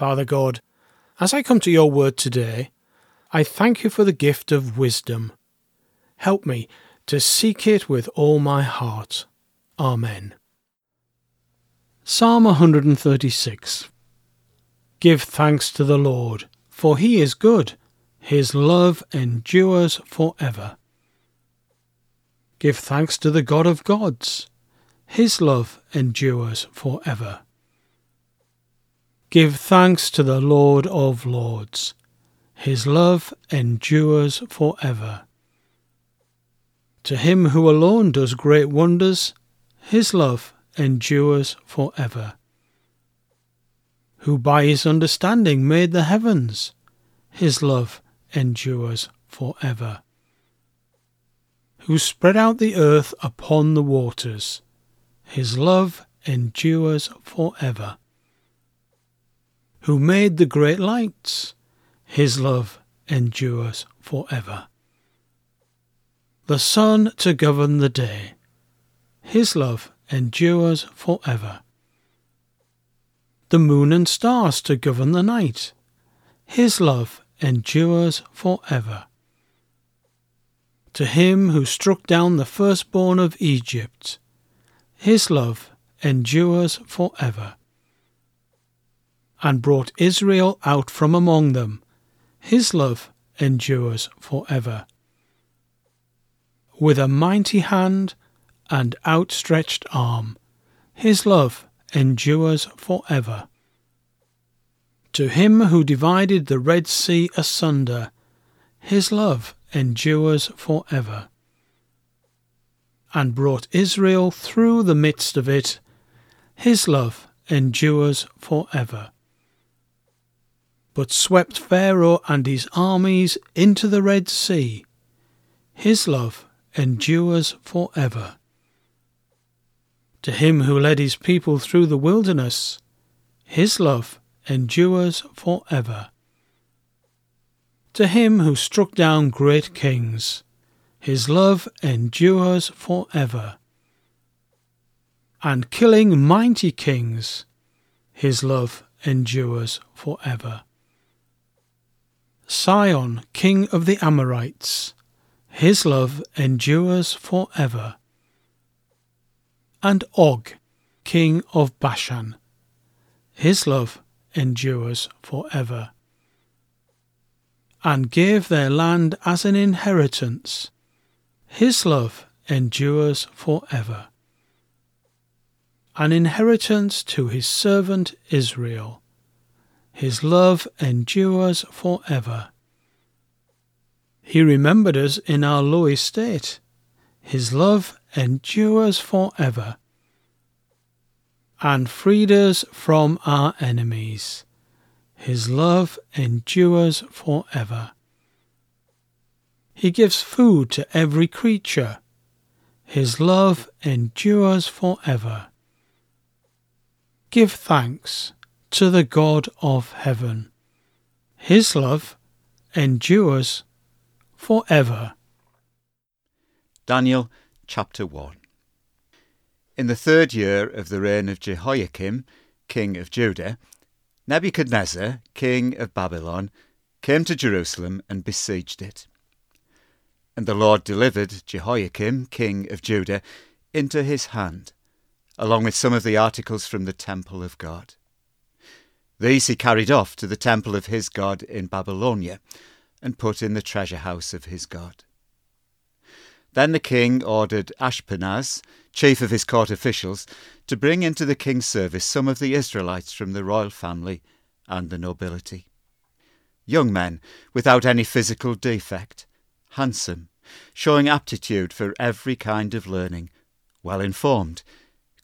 Father God, as I come to your word today, I thank you for the gift of wisdom. Help me to seek it with all my heart. Amen. Psalm 136 Give thanks to the Lord, for he is good, his love endures for ever. Give thanks to the God of gods, his love endures for ever. Give thanks to the Lord of lords. His love endures for ever. To him who alone does great wonders, his love endures for ever. Who by his understanding made the heavens, his love endures for ever. Who spread out the earth upon the waters, his love endures for ever who made the great lights. His love endures for ever. The sun to govern the day. His love endures for ever. The moon and stars to govern the night. His love endures for ever. To him who struck down the firstborn of Egypt, his love endures for ever and brought Israel out from among them. His love endures for ever. With a mighty hand and outstretched arm, his love endures for ever. To him who divided the Red Sea asunder, his love endures for ever. And brought Israel through the midst of it, his love endures for ever but swept Pharaoh and his armies into the Red Sea. His love endures for ever. To him who led his people through the wilderness, his love endures for ever. To him who struck down great kings, his love endures for ever. And killing mighty kings, his love endures for ever. Sihon, king of the Amorites, his love endures for ever. And Og, king of Bashan, his love endures for ever. And gave their land as an inheritance, his love endures for ever. An inheritance to his servant Israel his love endures for ever. He remembered us in our low estate. His love endures for ever. And freed us from our enemies. His love endures for ever. He gives food to every creature. His love endures for ever. Give thanks to the God of heaven. His love endures for ever. Daniel chapter 1 In the third year of the reign of Jehoiakim, king of Judah, Nebuchadnezzar, king of Babylon, came to Jerusalem and besieged it. And the Lord delivered Jehoiakim, king of Judah, into his hand along with some of the articles from the temple of God. These he carried off to the temple of his God in Babylonia and put in the treasure house of his God. Then the king ordered Ashpenaz, chief of his court officials, to bring into the king's service some of the Israelites from the royal family and the nobility. Young men without any physical defect, handsome, showing aptitude for every kind of learning, well informed,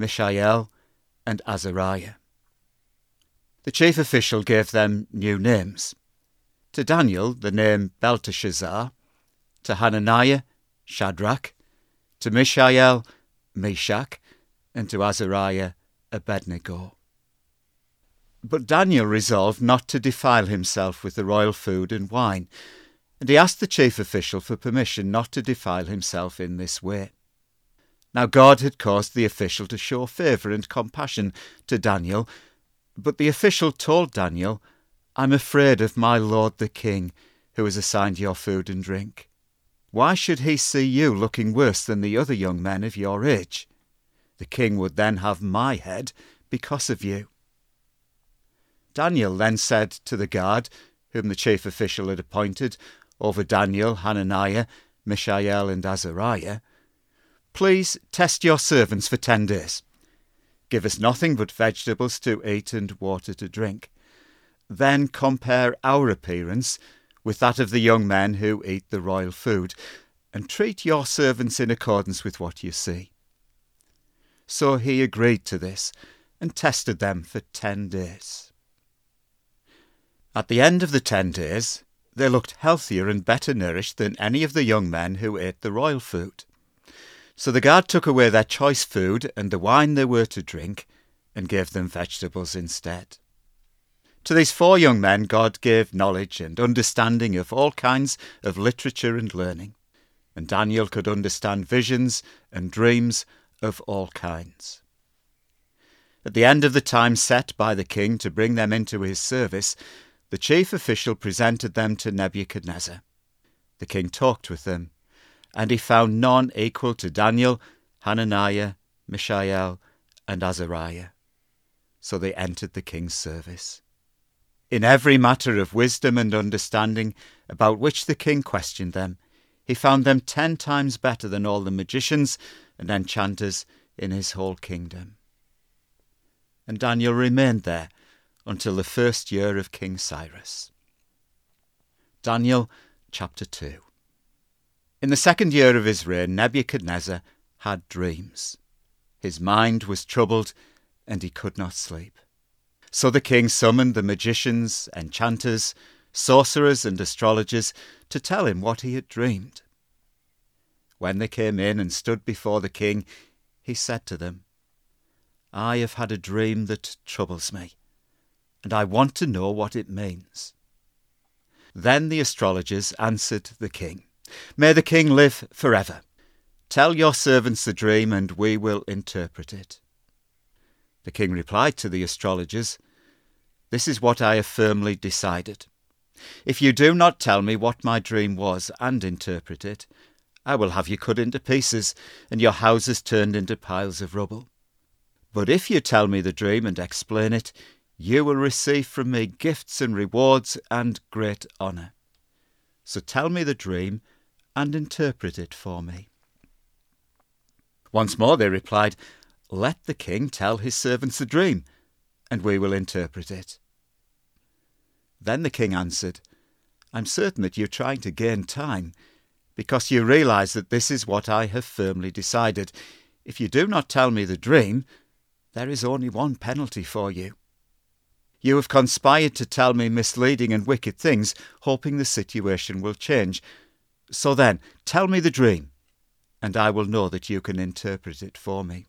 Mishael, and Azariah. The chief official gave them new names. To Daniel, the name Belteshazzar, to Hananiah, Shadrach, to Mishael, Meshach, and to Azariah, Abednego. But Daniel resolved not to defile himself with the royal food and wine, and he asked the chief official for permission not to defile himself in this way. Now God had caused the official to show favour and compassion to Daniel, but the official told Daniel, I'm afraid of my lord the king, who has assigned your food and drink. Why should he see you looking worse than the other young men of your age? The king would then have my head because of you. Daniel then said to the guard, whom the chief official had appointed, over Daniel, Hananiah, Mishael, and Azariah, Please test your servants for ten days. Give us nothing but vegetables to eat and water to drink. Then compare our appearance with that of the young men who eat the royal food, and treat your servants in accordance with what you see. So he agreed to this, and tested them for ten days. At the end of the ten days, they looked healthier and better nourished than any of the young men who ate the royal food. So the guard took away their choice food and the wine they were to drink, and gave them vegetables instead. To these four young men, God gave knowledge and understanding of all kinds of literature and learning, and Daniel could understand visions and dreams of all kinds. At the end of the time set by the king to bring them into his service, the chief official presented them to Nebuchadnezzar. The king talked with them, and he found none equal to Daniel, Hananiah, Mishael, and Azariah. So they entered the king's service. In every matter of wisdom and understanding about which the king questioned them, he found them ten times better than all the magicians and enchanters in his whole kingdom. And Daniel remained there until the first year of King Cyrus. Daniel chapter 2. In the second year of his reign, Nebuchadnezzar had dreams. His mind was troubled, and he could not sleep. So the king summoned the magicians, enchanters, sorcerers, and astrologers to tell him what he had dreamed. When they came in and stood before the king, he said to them, I have had a dream that troubles me, and I want to know what it means. Then the astrologers answered the king, May the king live forever. Tell your servants the dream, and we will interpret it. The king replied to the astrologers, This is what I have firmly decided. If you do not tell me what my dream was and interpret it, I will have you cut into pieces and your houses turned into piles of rubble. But if you tell me the dream and explain it, you will receive from me gifts and rewards and great honour. So tell me the dream and interpret it for me. Once more they replied, let the king tell his servants the dream, and we will interpret it. Then the king answered, I'm certain that you're trying to gain time, because you realize that this is what I have firmly decided. If you do not tell me the dream, there is only one penalty for you. You have conspired to tell me misleading and wicked things, hoping the situation will change. So then, tell me the dream, and I will know that you can interpret it for me.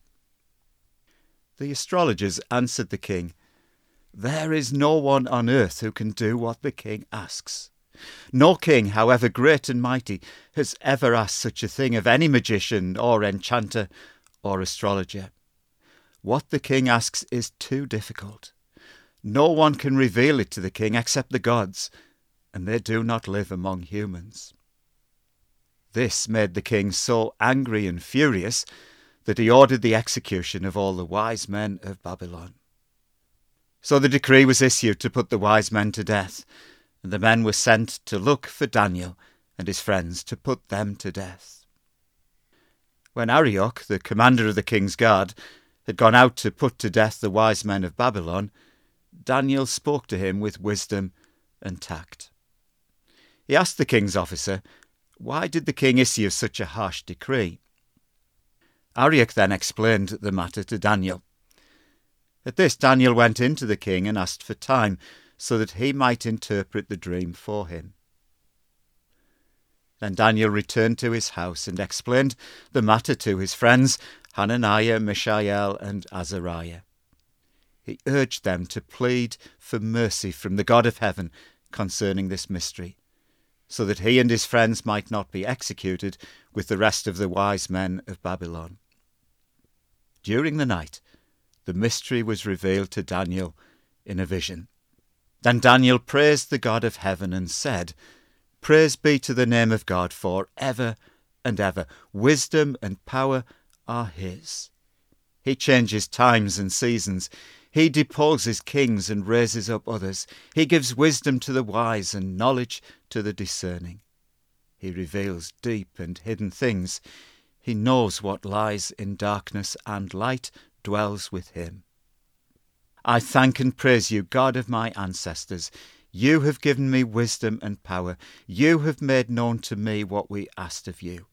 The astrologers answered the king, There is no one on earth who can do what the king asks. No king, however great and mighty, has ever asked such a thing of any magician or enchanter or astrologer. What the king asks is too difficult. No one can reveal it to the king except the gods, and they do not live among humans. This made the king so angry and furious that he ordered the execution of all the wise men of Babylon. So the decree was issued to put the wise men to death, and the men were sent to look for Daniel and his friends to put them to death. When Arioch, the commander of the king's guard, had gone out to put to death the wise men of Babylon, Daniel spoke to him with wisdom and tact. He asked the king's officer, Why did the king issue such a harsh decree? Arioch then explained the matter to Daniel. At this, Daniel went in to the king and asked for time, so that he might interpret the dream for him. Then Daniel returned to his house and explained the matter to his friends, Hananiah, Mishael, and Azariah. He urged them to plead for mercy from the God of heaven concerning this mystery, so that he and his friends might not be executed with the rest of the wise men of Babylon. During the night, the mystery was revealed to Daniel in a vision. Then Daniel praised the God of heaven and said, Praise be to the name of God for ever and ever. Wisdom and power are his. He changes times and seasons. He deposes kings and raises up others. He gives wisdom to the wise and knowledge to the discerning. He reveals deep and hidden things. He knows what lies in darkness, and light dwells with him. I thank and praise you, God of my ancestors. You have given me wisdom and power. You have made known to me what we asked of you.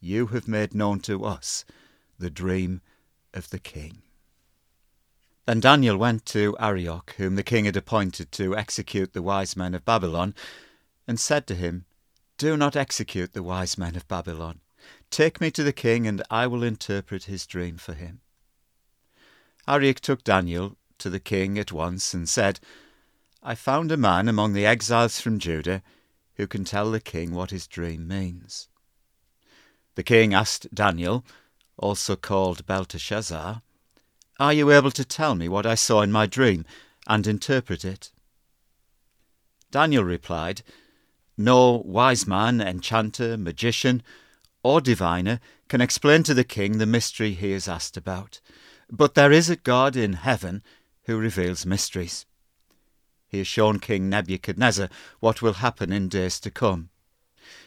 You have made known to us the dream of the king. Then Daniel went to Arioch, whom the king had appointed to execute the wise men of Babylon, and said to him, Do not execute the wise men of Babylon. Take me to the king, and I will interpret his dream for him. Arioch took Daniel to the king at once and said, I found a man among the exiles from Judah who can tell the king what his dream means. The king asked Daniel, also called Belteshazzar, Are you able to tell me what I saw in my dream and interpret it? Daniel replied, No wise man, enchanter, magician, or diviner can explain to the king the mystery he is asked about. But there is a God in heaven who reveals mysteries. He has shown King Nebuchadnezzar what will happen in days to come.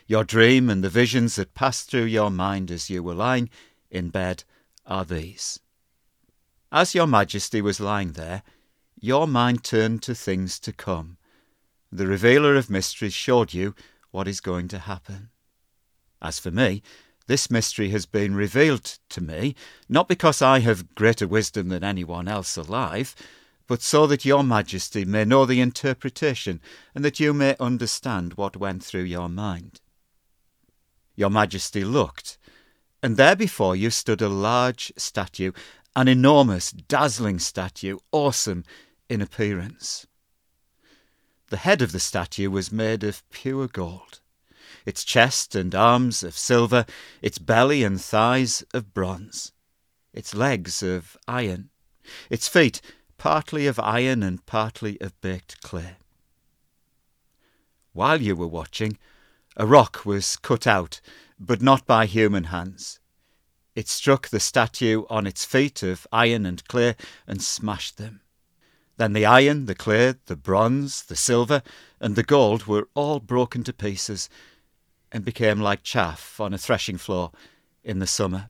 Your dream and the visions that passed through your mind as you were lying in bed are these. As your majesty was lying there, your mind turned to things to come. The revealer of mysteries showed you what is going to happen. As for me, this mystery has been revealed to me, not because I have greater wisdom than anyone else alive, but so that your majesty may know the interpretation, and that you may understand what went through your mind. Your majesty looked, and there before you stood a large statue, an enormous, dazzling statue, awesome in appearance. The head of the statue was made of pure gold its chest and arms of silver, its belly and thighs of bronze, its legs of iron, its feet partly of iron and partly of baked clay. While you were watching, a rock was cut out, but not by human hands. It struck the statue on its feet of iron and clay and smashed them. Then the iron, the clay, the bronze, the silver, and the gold were all broken to pieces and became like chaff on a threshing floor in the summer.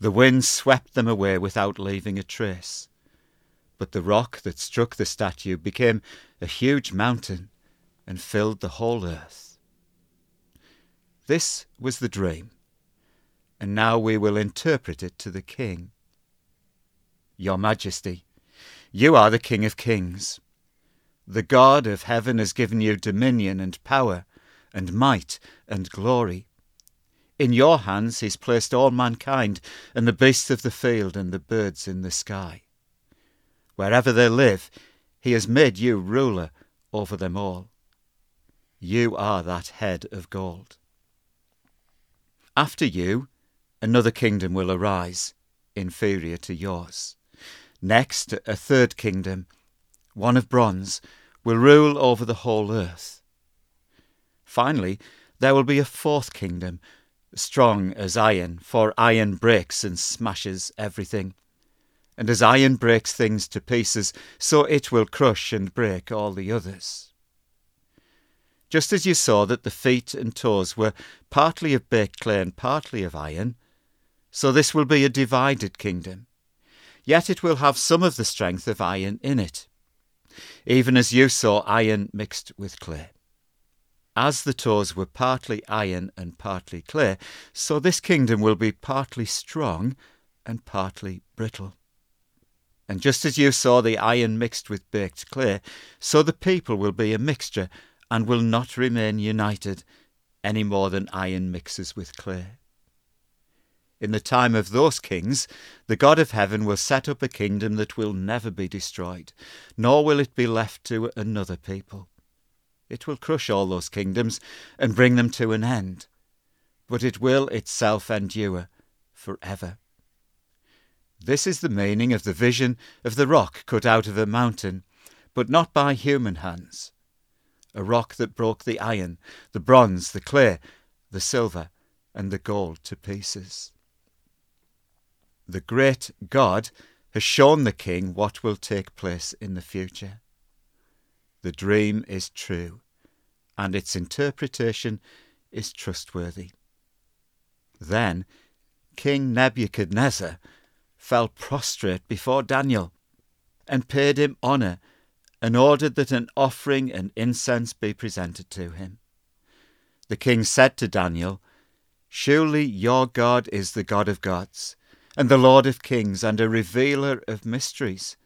The wind swept them away without leaving a trace. But the rock that struck the statue became a huge mountain and filled the whole earth. This was the dream, and now we will interpret it to the king. Your Majesty, you are the King of Kings. The God of heaven has given you dominion and power and might and glory. In your hands he's placed all mankind, and the beasts of the field and the birds in the sky. Wherever they live, he has made you ruler over them all. You are that head of gold. After you, another kingdom will arise, inferior to yours. Next, a third kingdom, one of bronze, will rule over the whole earth. Finally, there will be a fourth kingdom, strong as iron, for iron breaks and smashes everything. And as iron breaks things to pieces, so it will crush and break all the others. Just as you saw that the feet and toes were partly of baked clay and partly of iron, so this will be a divided kingdom. Yet it will have some of the strength of iron in it, even as you saw iron mixed with clay. As the toes were partly iron and partly clay, so this kingdom will be partly strong and partly brittle. And just as you saw the iron mixed with baked clay, so the people will be a mixture and will not remain united any more than iron mixes with clay. In the time of those kings, the God of heaven will set up a kingdom that will never be destroyed, nor will it be left to another people. It will crush all those kingdoms and bring them to an end, but it will itself endure for ever. This is the meaning of the vision of the rock cut out of a mountain, but not by human hands. A rock that broke the iron, the bronze, the clay, the silver, and the gold to pieces. The great God has shown the king what will take place in the future. The dream is true, and its interpretation is trustworthy. Then King Nebuchadnezzar fell prostrate before Daniel and paid him honour and ordered that an offering and incense be presented to him. The king said to Daniel, Surely your God is the God of gods, and the Lord of kings, and a revealer of mysteries.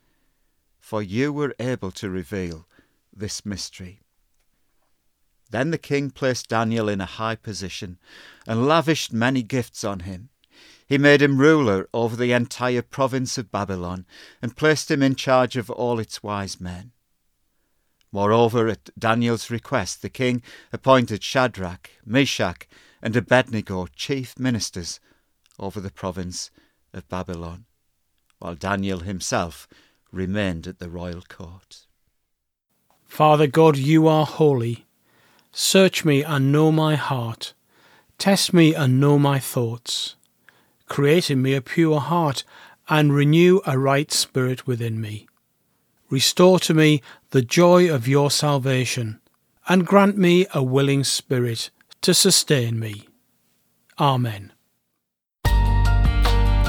For you were able to reveal this mystery. Then the king placed Daniel in a high position and lavished many gifts on him. He made him ruler over the entire province of Babylon and placed him in charge of all its wise men. Moreover, at Daniel's request, the king appointed Shadrach, Meshach, and Abednego chief ministers over the province of Babylon, while Daniel himself remained at the royal court. Father God, you are holy. Search me and know my heart. Test me and know my thoughts. Create in me a pure heart and renew a right spirit within me. Restore to me the joy of your salvation and grant me a willing spirit to sustain me. Amen.